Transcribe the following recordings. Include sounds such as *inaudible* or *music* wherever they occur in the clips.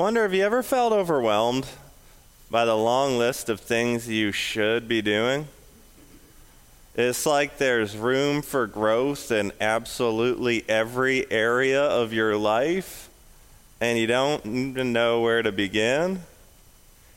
Wonder, have you ever felt overwhelmed by the long list of things you should be doing? It's like there's room for growth in absolutely every area of your life, and you don't even know where to begin.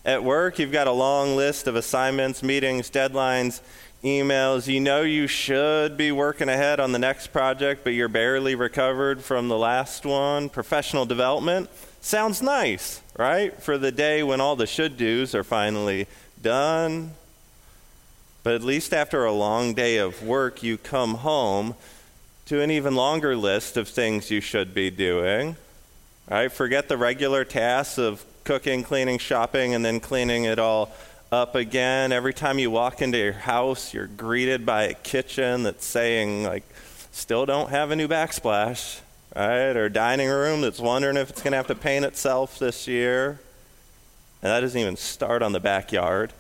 At work, you've got a long list of assignments, meetings, deadlines, emails. You know you should be working ahead on the next project, but you're barely recovered from the last one. Professional development sounds nice, right? For the day when all the should do's are finally done. But at least after a long day of work, you come home to an even longer list of things you should be doing. Right? Forget the regular tasks of cooking, cleaning, shopping, and then cleaning it all up again. Every time you walk into your house, you're greeted by a kitchen that's saying, like, still don't have a new backsplash, right? Or dining room that's wondering if it's going to have to paint itself this year. And that doesn't even start on the backyard.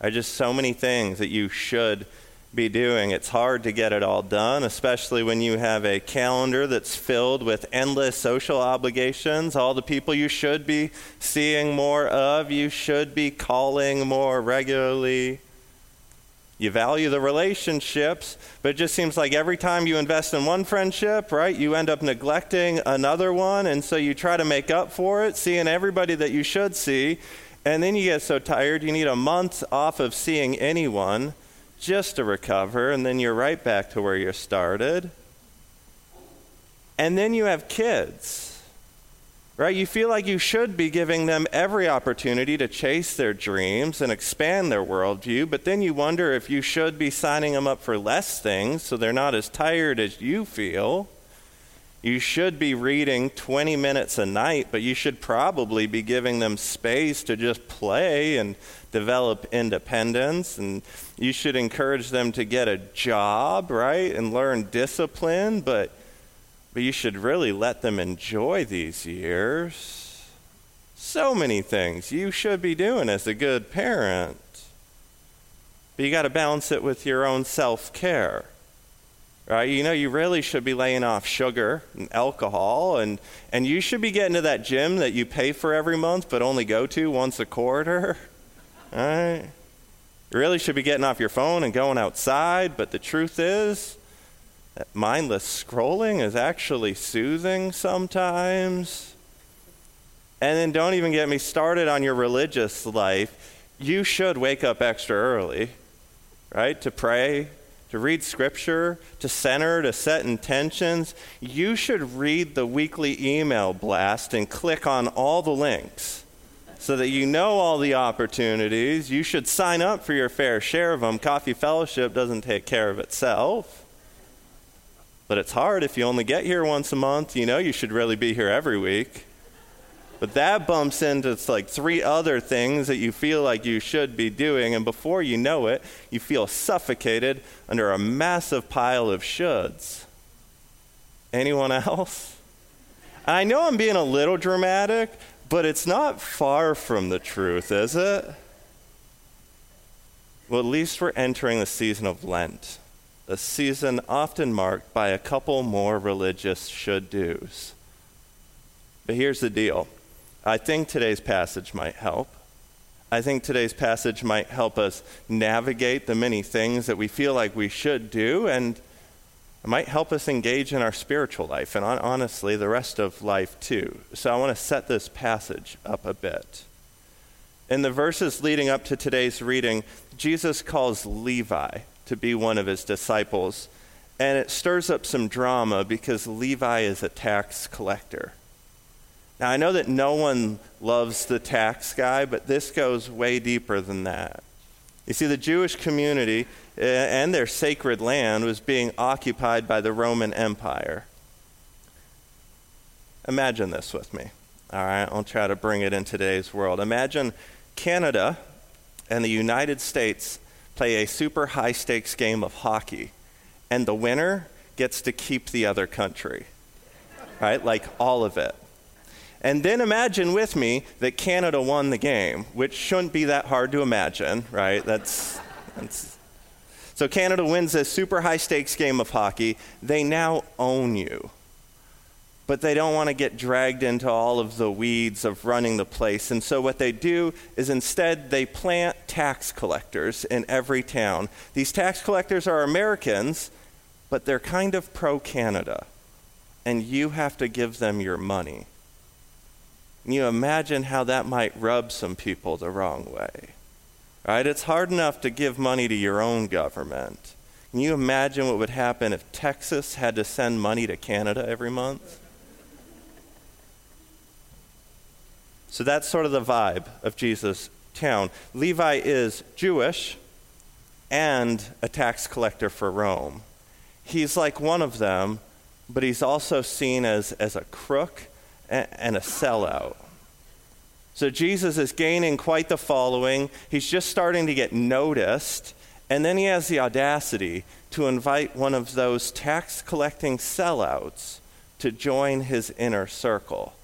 Are just so many things that you should be doing. It's hard to get it all done, especially when you have a calendar that's filled with endless social obligations, all the people you should be seeing more of, you should be calling more regularly. You value the relationships, but it just seems like every time you invest in one friendship, right, you end up neglecting another one, and so you try to make up for it, seeing everybody that you should see, and then you get so tired you need a month off of seeing anyone just to recover, and then you're right back to where you started. And then you have kids, right? You feel like you should be giving them every opportunity to chase their dreams and expand their worldview, but then you wonder if you should be signing them up for less things so they're not as tired as you feel. You should be reading 20 minutes a night, but you should probably be giving them space to just play and develop independence. And you should encourage them to get a job, right? And learn discipline, but, but you should really let them enjoy these years. So many things you should be doing as a good parent. But you got to balance it with your own self care right? You know, you really should be laying off sugar and alcohol, and, and you should be getting to that gym that you pay for every month but only go to once a quarter, *laughs* right? You really should be getting off your phone and going outside, but the truth is mindless scrolling is actually soothing sometimes. And then don't even get me started on your religious life. You should wake up extra early, right, to pray, to read scripture, to center, to set intentions, you should read the weekly email blast and click on all the links so that you know all the opportunities. You should sign up for your fair share of them. Coffee Fellowship doesn't take care of itself. But it's hard if you only get here once a month. You know you should really be here every week. But that bumps into like three other things that you feel like you should be doing, and before you know it, you feel suffocated under a massive pile of shoulds. Anyone else? I know I'm being a little dramatic, but it's not far from the truth, is it? Well, at least we're entering the season of Lent, a season often marked by a couple more religious should do's. But here's the deal I think today's passage might help. I think today's passage might help us navigate the many things that we feel like we should do, and it might help us engage in our spiritual life, and honestly, the rest of life too. So I want to set this passage up a bit. In the verses leading up to today's reading, Jesus calls Levi to be one of his disciples, and it stirs up some drama because Levi is a tax collector. Now, I know that no one loves the tax guy, but this goes way deeper than that. You see, the Jewish community eh, and their sacred land was being occupied by the Roman Empire. Imagine this with me. All right, I'll try to bring it in today's world. Imagine Canada and the United States play a super high stakes game of hockey, and the winner gets to keep the other country. Right? Like all of it. And then imagine with me that Canada won the game, which shouldn't be that hard to imagine, right? That's, that's so Canada wins this super high stakes game of hockey. They now own you. But they don't want to get dragged into all of the weeds of running the place. And so, what they do is instead they plant tax collectors in every town. These tax collectors are Americans, but they're kind of pro Canada. And you have to give them your money. Can you imagine how that might rub some people the wrong way? Right? It's hard enough to give money to your own government. Can you imagine what would happen if Texas had to send money to Canada every month? So that's sort of the vibe of Jesus' town. Levi is Jewish and a tax collector for Rome. He's like one of them, but he's also seen as, as a crook and a sellout. So Jesus is gaining quite the following. He's just starting to get noticed. And then he has the audacity to invite one of those tax collecting sellouts to join his inner circle.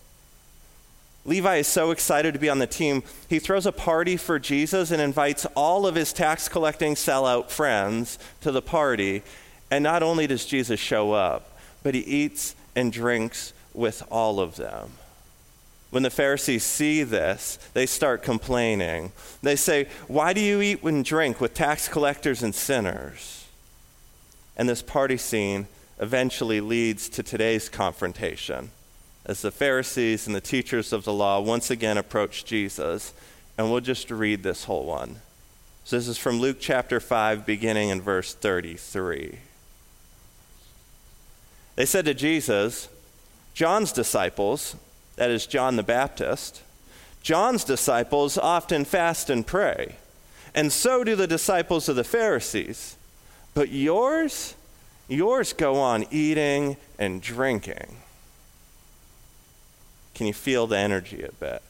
Levi is so excited to be on the team, he throws a party for Jesus and invites all of his tax collecting sellout friends to the party. And not only does Jesus show up, but he eats and drinks with all of them. When the Pharisees see this, they start complaining. They say, Why do you eat and drink with tax collectors and sinners? And this party scene eventually leads to today's confrontation as the Pharisees and the teachers of the law once again approach Jesus. And we'll just read this whole one. So this is from Luke chapter 5, beginning in verse 33. They said to Jesus, John's disciples, that is John the Baptist, John's disciples often fast and pray, and so do the disciples of the Pharisees. But yours, yours go on eating and drinking. Can you feel the energy a bit?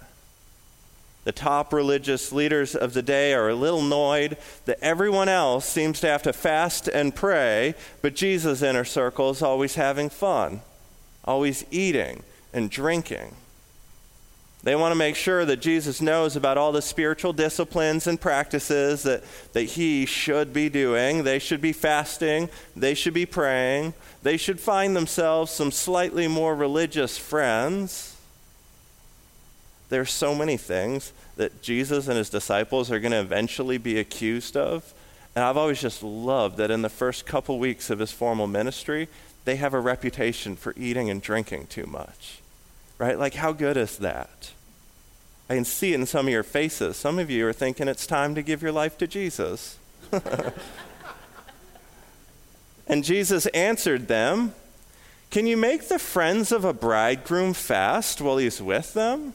The top religious leaders of the day are a little annoyed that everyone else seems to have to fast and pray, but Jesus' inner circle is always having fun, always eating and drinking. They want to make sure that Jesus knows about all the spiritual disciplines and practices that, that he should be doing. They should be fasting, they should be praying, they should find themselves some slightly more religious friends there's so many things that Jesus and his disciples are going to eventually be accused of. And I've always just loved that in the first couple weeks of his formal ministry, they have a reputation for eating and drinking too much. Right? Like, how good is that? I can see it in some of your faces. Some of you are thinking it's time to give your life to Jesus. *laughs* and Jesus answered them Can you make the friends of a bridegroom fast while he's with them?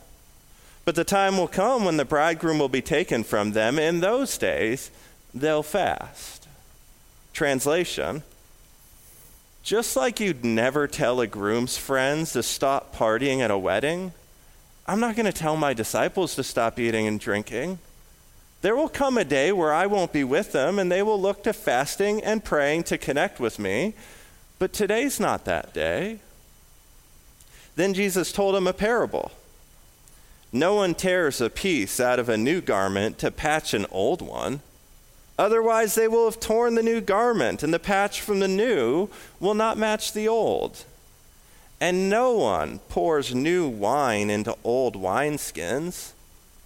But the time will come when the bridegroom will be taken from them. In those days, they'll fast. Translation Just like you'd never tell a groom's friends to stop partying at a wedding, I'm not going to tell my disciples to stop eating and drinking. There will come a day where I won't be with them, and they will look to fasting and praying to connect with me. But today's not that day. Then Jesus told him a parable. No one tears a piece out of a new garment to patch an old one. Otherwise, they will have torn the new garment, and the patch from the new will not match the old. And no one pours new wine into old wineskins.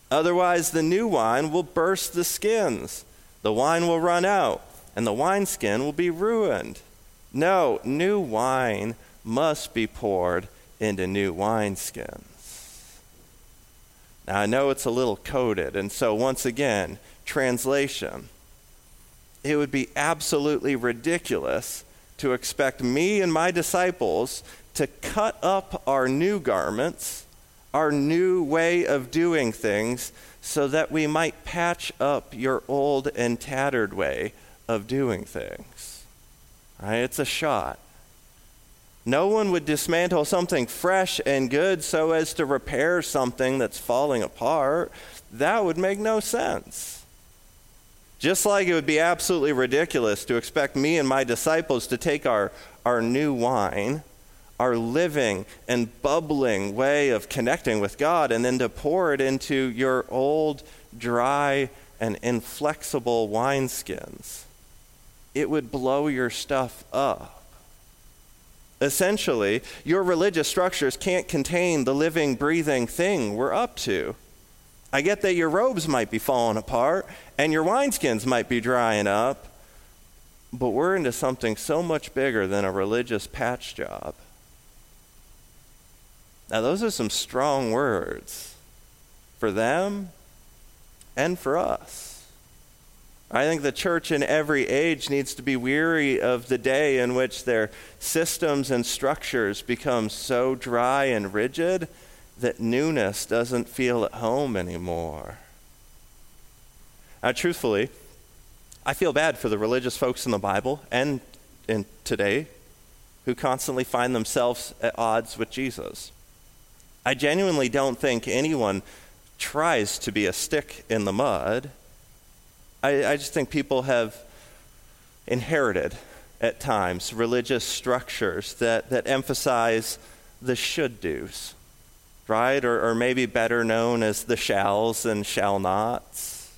Otherwise, the new wine will burst the skins. The wine will run out, and the wineskin will be ruined. No, new wine must be poured into new wineskins. Now, I know it's a little coded, and so once again, translation. It would be absolutely ridiculous to expect me and my disciples to cut up our new garments, our new way of doing things, so that we might patch up your old and tattered way of doing things. It's a shot. No one would dismantle something fresh and good so as to repair something that's falling apart. That would make no sense. Just like it would be absolutely ridiculous to expect me and my disciples to take our, our new wine, our living and bubbling way of connecting with God, and then to pour it into your old, dry, and inflexible wineskins. It would blow your stuff up. Essentially, your religious structures can't contain the living, breathing thing we're up to. I get that your robes might be falling apart and your wineskins might be drying up, but we're into something so much bigger than a religious patch job. Now, those are some strong words for them and for us. I think the church in every age needs to be weary of the day in which their systems and structures become so dry and rigid that newness doesn't feel at home anymore. Now, truthfully, I feel bad for the religious folks in the Bible and in today who constantly find themselves at odds with Jesus. I genuinely don't think anyone tries to be a stick in the mud. I, I just think people have inherited at times religious structures that, that emphasize the should do's, right? Or, or maybe better known as the shalls and shall nots.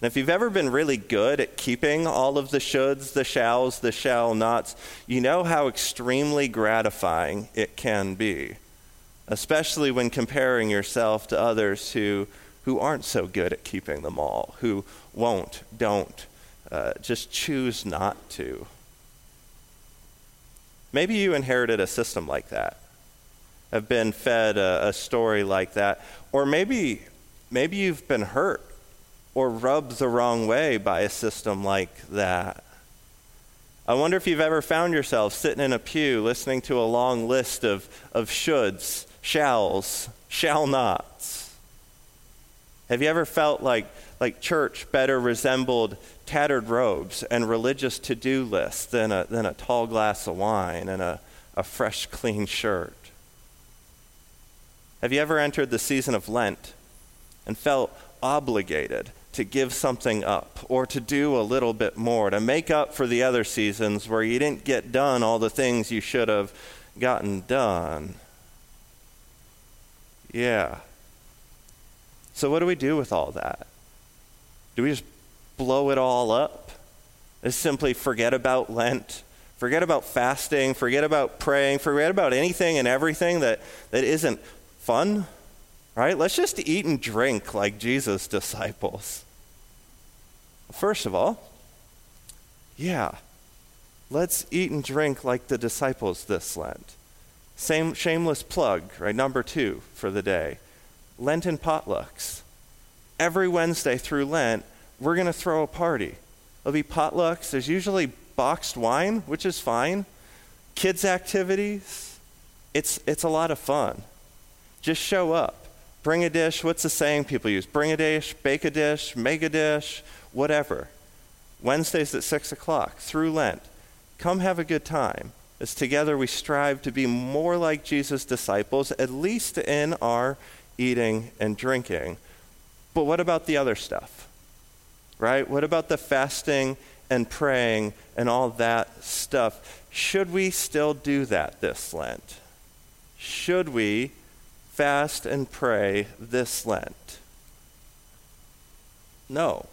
And if you've ever been really good at keeping all of the shoulds, the shalls, the shall nots, you know how extremely gratifying it can be, especially when comparing yourself to others who who aren't so good at keeping them all, who won't, don't, uh, just choose not to. Maybe you inherited a system like that, have been fed a, a story like that, or maybe, maybe you've been hurt or rubbed the wrong way by a system like that. I wonder if you've ever found yourself sitting in a pew listening to a long list of, of shoulds, shalls, shall nots have you ever felt like, like church better resembled tattered robes and religious to do lists than a, than a tall glass of wine and a, a fresh, clean shirt? Have you ever entered the season of Lent and felt obligated to give something up or to do a little bit more, to make up for the other seasons where you didn't get done all the things you should have gotten done? Yeah. So, what do we do with all that? Do we just blow it all up? Just simply forget about Lent, forget about fasting, forget about praying, forget about anything and everything that, that isn't fun? Right? Let's just eat and drink like Jesus' disciples. First of all, yeah, let's eat and drink like the disciples this Lent. Same shameless plug, right? Number two for the day. Lenten potlucks. Every Wednesday through Lent, we're going to throw a party. There'll be potlucks. There's usually boxed wine, which is fine. Kids' activities. It's, it's a lot of fun. Just show up. Bring a dish. What's the saying people use? Bring a dish, bake a dish, make a dish, whatever. Wednesdays at 6 o'clock through Lent. Come have a good time. As together we strive to be more like Jesus' disciples, at least in our eating, and drinking. But what about the other stuff? Right? What about the fasting and praying and all that stuff? Should we still do that this Lent? Should we fast and pray this Lent? No.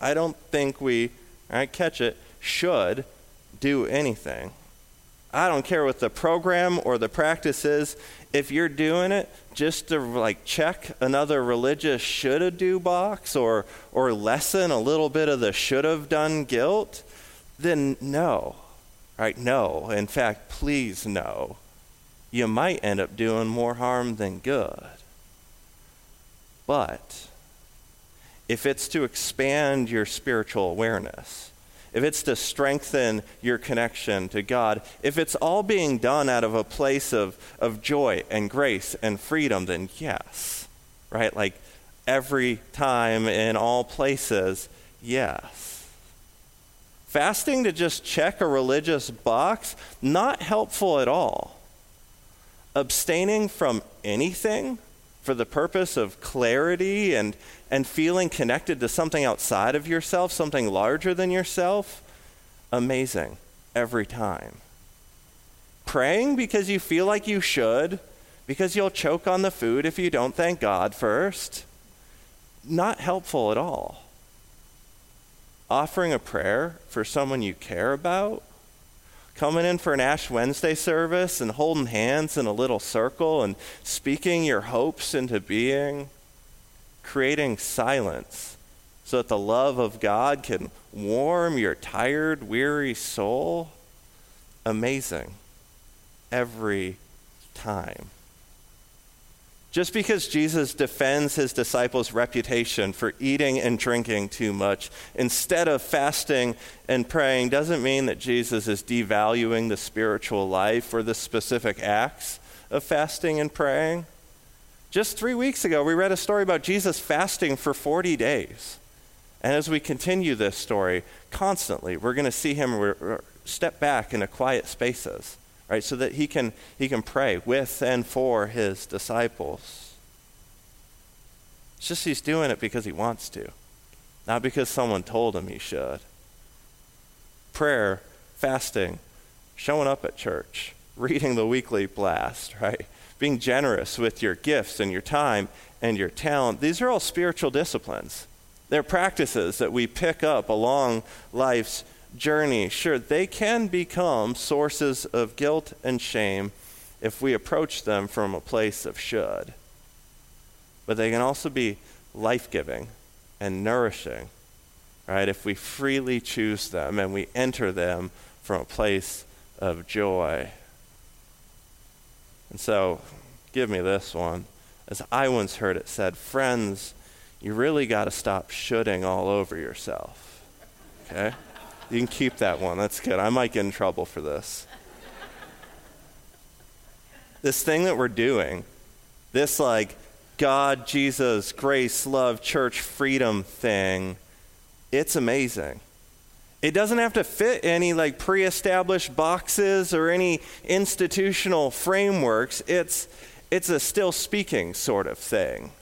I don't think we, I catch it, should do anything. I don't care what the program or the practice is. If you're doing it just to like check another religious should have do box or or lessen a little bit of the should have done guilt, then no. Right? No. In fact, please no. You might end up doing more harm than good. But if it's to expand your spiritual awareness, if it's to strengthen your connection to God, if it's all being done out of a place of, of joy and grace and freedom, then yes, right? Like every time in all places, yes. Fasting to just check a religious box, not helpful at all. Abstaining from anything for the purpose of clarity and, and feeling connected to something outside of yourself, something larger than yourself, amazing every time. Praying because you feel like you should, because you'll choke on the food if you don't thank God first, not helpful at all. Offering a prayer for someone you care about, coming in for an Ash Wednesday service and holding hands in a little circle and speaking your hopes into being, creating silence so that the love of God can warm your tired, weary soul. Amazing. Every time. Just because Jesus defends his disciples' reputation for eating and drinking too much instead of fasting and praying doesn't mean that Jesus is devaluing the spiritual life or the specific acts of fasting and praying. Just three weeks ago, we read a story about Jesus fasting for 40 days. And as we continue this story constantly, we're going to see him step back into quiet spaces right? So that he can, he can pray with and for his disciples. It's just he's doing it because he wants to, not because someone told him he should. Prayer, fasting, showing up at church, reading the weekly blast, right? Being generous with your gifts and your time and your talent. These are all spiritual disciplines. They're practices that we pick up along life's journey, sure, they can become sources of guilt and shame if we approach them from a place of should. But they can also be life giving and nourishing, right? If we freely choose them and we enter them from a place of joy. And so, give me this one. As I once heard it said, friends, you really got to stop shoulding all over yourself. Okay? You can keep that one. That's good. I might get in trouble for this. this thing that we're doing, this like God, Jesus, grace, love, church, freedom thing, it's amazing. It doesn't have to fit any like pre established boxes or any institutional frameworks. It's, it's a still speaking sort of thing,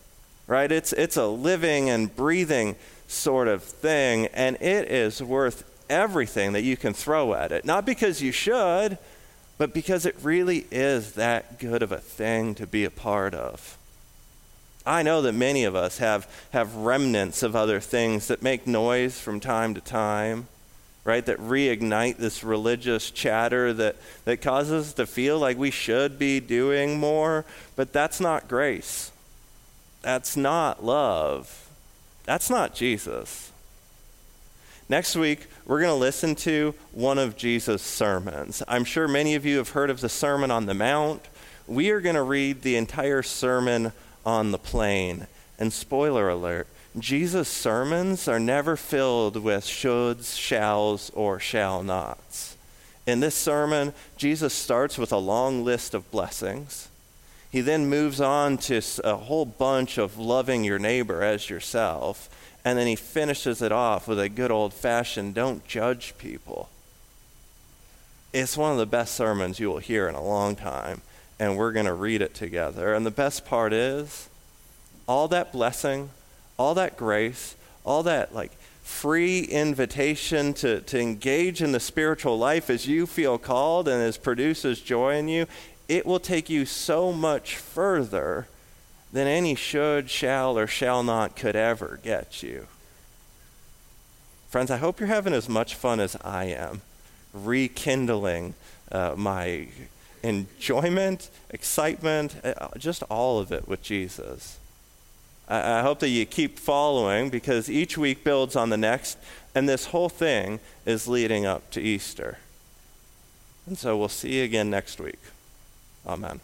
right? It's, it's a living and breathing sort of thing, and it is worth everything that you can throw at it. Not because you should, but because it really is that good of a thing to be a part of. I know that many of us have, have remnants of other things that make noise from time to time, right? That reignite this religious chatter that, that causes us to feel like we should be doing more, but that's not grace. That's not love. That's not Jesus. Next week, we're going to listen to one of Jesus' sermons. I'm sure many of you have heard of the Sermon on the Mount. We are going to read the entire Sermon on the Plain. And spoiler alert, Jesus' sermons are never filled with shoulds, shalls, or shall nots. In this sermon, Jesus starts with a long list of blessings. He then moves on to a whole bunch of loving your neighbor as yourself. And then he finishes it off with a good old fashioned don't judge people. It's one of the best sermons you will hear in a long time, and we're going to read it together. And the best part is all that blessing, all that grace, all that like free invitation to, to engage in the spiritual life as you feel called and as produces joy in you, it will take you so much further than any should, shall, or shall not could ever get you. Friends, I hope you're having as much fun as I am, rekindling uh, my enjoyment, excitement, uh, just all of it with Jesus. I, I hope that you keep following because each week builds on the next, and this whole thing is leading up to Easter. And so we'll see you again next week. Amen.